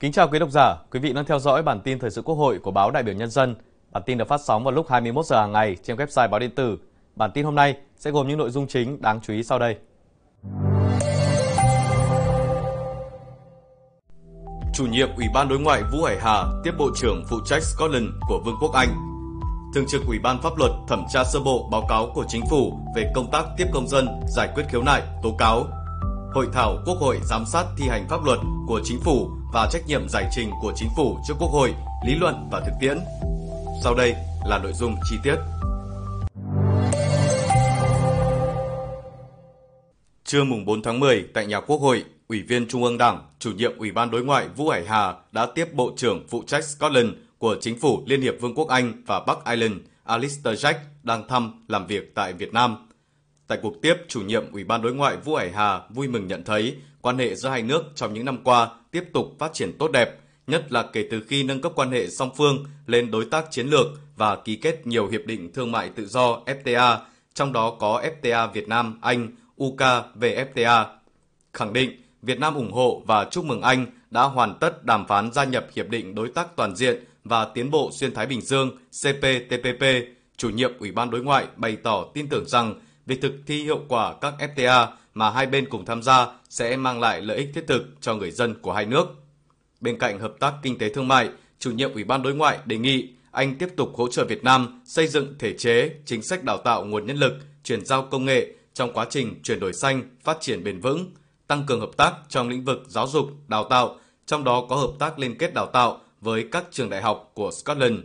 Kính chào quý độc giả, quý vị đang theo dõi bản tin thời sự Quốc hội của báo Đại biểu Nhân dân. Bản tin được phát sóng vào lúc 21 giờ hàng ngày trên website báo điện tử. Bản tin hôm nay sẽ gồm những nội dung chính đáng chú ý sau đây. Chủ nhiệm Ủy ban Đối ngoại Vũ Hải Hà tiếp Bộ trưởng phụ trách Scotland của Vương quốc Anh. Thường trực Ủy ban Pháp luật thẩm tra sơ bộ báo cáo của Chính phủ về công tác tiếp công dân, giải quyết khiếu nại, tố cáo. Hội thảo Quốc hội giám sát thi hành pháp luật của Chính phủ và trách nhiệm giải trình của Chính phủ trước Quốc hội, lý luận và thực tiễn. Sau đây là nội dung chi tiết. Trưa mùng 4 tháng 10 tại nhà Quốc hội, Ủy viên Trung ương Đảng, chủ nhiệm Ủy ban đối ngoại Vũ Hải Hà đã tiếp Bộ trưởng phụ trách Scotland của Chính phủ Liên hiệp Vương quốc Anh và Bắc Ireland Alistair Jack đang thăm làm việc tại Việt Nam. Tại cuộc tiếp, chủ nhiệm Ủy ban đối ngoại Vũ Hải Hà vui mừng nhận thấy quan hệ giữa hai nước trong những năm qua tiếp tục phát triển tốt đẹp, nhất là kể từ khi nâng cấp quan hệ song phương lên đối tác chiến lược và ký kết nhiều hiệp định thương mại tự do FTA, trong đó có FTA Việt Nam, Anh, UK fta Khẳng định Việt Nam ủng hộ và chúc mừng Anh đã hoàn tất đàm phán gia nhập Hiệp định Đối tác Toàn diện và Tiến bộ Xuyên Thái Bình Dương CPTPP, chủ nhiệm Ủy ban Đối ngoại bày tỏ tin tưởng rằng việc thực thi hiệu quả các FTA mà hai bên cùng tham gia sẽ mang lại lợi ích thiết thực cho người dân của hai nước. Bên cạnh hợp tác kinh tế thương mại, chủ nhiệm Ủy ban Đối ngoại đề nghị Anh tiếp tục hỗ trợ Việt Nam xây dựng thể chế, chính sách đào tạo nguồn nhân lực, chuyển giao công nghệ trong quá trình chuyển đổi xanh, phát triển bền vững, tăng cường hợp tác trong lĩnh vực giáo dục, đào tạo, trong đó có hợp tác liên kết đào tạo với các trường đại học của Scotland.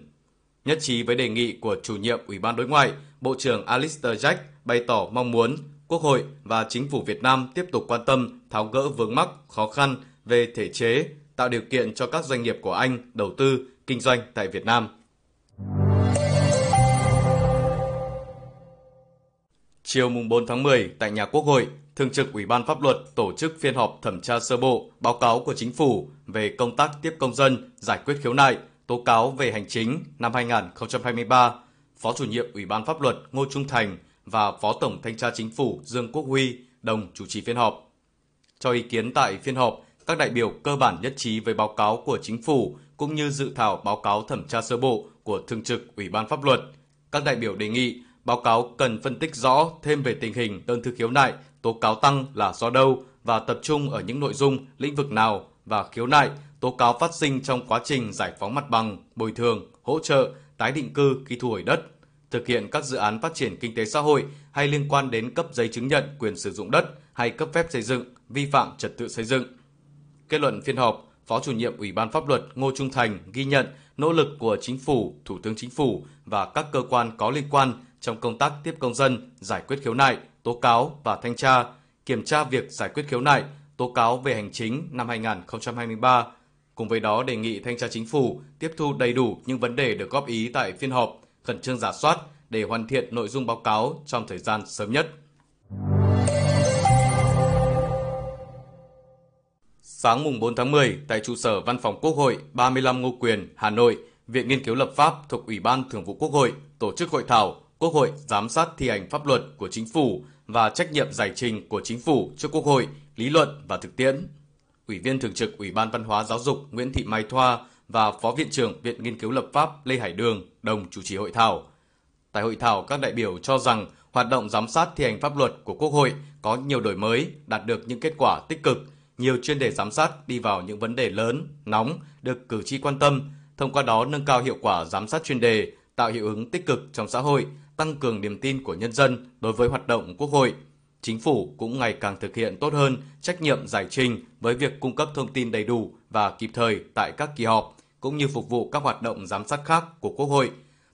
Nhất trí với đề nghị của chủ nhiệm Ủy ban Đối ngoại, Bộ trưởng Alistair Jack bày tỏ mong muốn Quốc hội và Chính phủ Việt Nam tiếp tục quan tâm tháo gỡ vướng mắc, khó khăn về thể chế, tạo điều kiện cho các doanh nghiệp của Anh đầu tư, kinh doanh tại Việt Nam. Chiều mùng 4 tháng 10 tại nhà Quốc hội, Thường trực Ủy ban Pháp luật tổ chức phiên họp thẩm tra sơ bộ báo cáo của Chính phủ về công tác tiếp công dân, giải quyết khiếu nại, tố cáo về hành chính năm 2023. Phó chủ nhiệm Ủy ban Pháp luật Ngô Trung Thành và Phó Tổng Thanh tra Chính phủ Dương Quốc Huy đồng chủ trì phiên họp. Cho ý kiến tại phiên họp, các đại biểu cơ bản nhất trí với báo cáo của Chính phủ cũng như dự thảo báo cáo thẩm tra sơ bộ của Thường trực Ủy ban Pháp luật. Các đại biểu đề nghị báo cáo cần phân tích rõ thêm về tình hình đơn thư khiếu nại, tố cáo tăng là do đâu và tập trung ở những nội dung, lĩnh vực nào và khiếu nại, tố cáo phát sinh trong quá trình giải phóng mặt bằng, bồi thường, hỗ trợ, tái định cư khi thu hồi đất, thực hiện các dự án phát triển kinh tế xã hội hay liên quan đến cấp giấy chứng nhận quyền sử dụng đất hay cấp phép xây dựng, vi phạm trật tự xây dựng. Kết luận phiên họp, Phó chủ nhiệm Ủy ban Pháp luật Ngô Trung Thành ghi nhận nỗ lực của Chính phủ, Thủ tướng Chính phủ và các cơ quan có liên quan trong công tác tiếp công dân, giải quyết khiếu nại, tố cáo và thanh tra, kiểm tra việc giải quyết khiếu nại, tố cáo về hành chính năm 2023. Cùng với đó đề nghị thanh tra chính phủ tiếp thu đầy đủ những vấn đề được góp ý tại phiên họp, khẩn trương giả soát để hoàn thiện nội dung báo cáo trong thời gian sớm nhất. Sáng mùng 4 tháng 10, tại trụ sở Văn phòng Quốc hội 35 Ngô Quyền, Hà Nội, Viện Nghiên cứu Lập pháp thuộc Ủy ban Thường vụ Quốc hội tổ chức hội thảo Quốc hội giám sát thi hành pháp luật của chính phủ và trách nhiệm giải trình của chính phủ trước Quốc hội, lý luận và thực tiễn. Ủy viên thường trực Ủy ban Văn hóa Giáo dục Nguyễn Thị Mai Thoa và Phó Viện trưởng Viện Nghiên cứu Lập pháp Lê Hải Đường đồng chủ trì hội thảo. Tại hội thảo, các đại biểu cho rằng hoạt động giám sát thi hành pháp luật của Quốc hội có nhiều đổi mới, đạt được những kết quả tích cực, nhiều chuyên đề giám sát đi vào những vấn đề lớn, nóng được cử tri quan tâm, thông qua đó nâng cao hiệu quả giám sát chuyên đề, tạo hiệu ứng tích cực trong xã hội, tăng cường niềm tin của nhân dân đối với hoạt động Quốc hội. Chính phủ cũng ngày càng thực hiện tốt hơn trách nhiệm giải trình với việc cung cấp thông tin đầy đủ và kịp thời tại các kỳ họp, cũng như phục vụ các hoạt động giám sát khác của Quốc hội.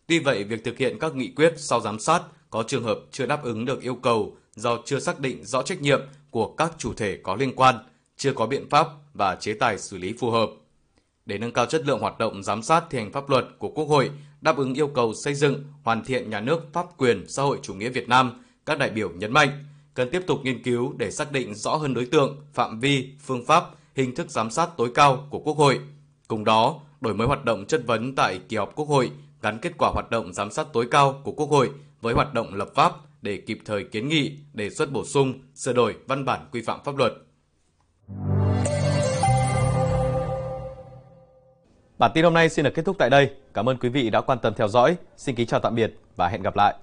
Tuy vậy, việc thực hiện các nghị quyết sau giám sát có trường hợp chưa đáp ứng được yêu cầu do chưa xác định rõ trách nhiệm của các chủ thể có liên quan, chưa có biện pháp và chế tài xử lý phù hợp. Để nâng cao chất lượng hoạt động giám sát thi hành pháp luật của Quốc hội, đáp ứng yêu cầu xây dựng, hoàn thiện nhà nước pháp quyền xã hội chủ nghĩa Việt Nam, các đại biểu nhấn mạnh cần tiếp tục nghiên cứu để xác định rõ hơn đối tượng, phạm vi, phương pháp, hình thức giám sát tối cao của Quốc hội. Cùng đó, đổi mới hoạt động chất vấn tại kỳ họp Quốc hội gắn kết quả hoạt động giám sát tối cao của Quốc hội với hoạt động lập pháp để kịp thời kiến nghị, đề xuất bổ sung, sửa đổi văn bản quy phạm pháp luật. Bản tin hôm nay xin được kết thúc tại đây. Cảm ơn quý vị đã quan tâm theo dõi. Xin kính chào tạm biệt và hẹn gặp lại.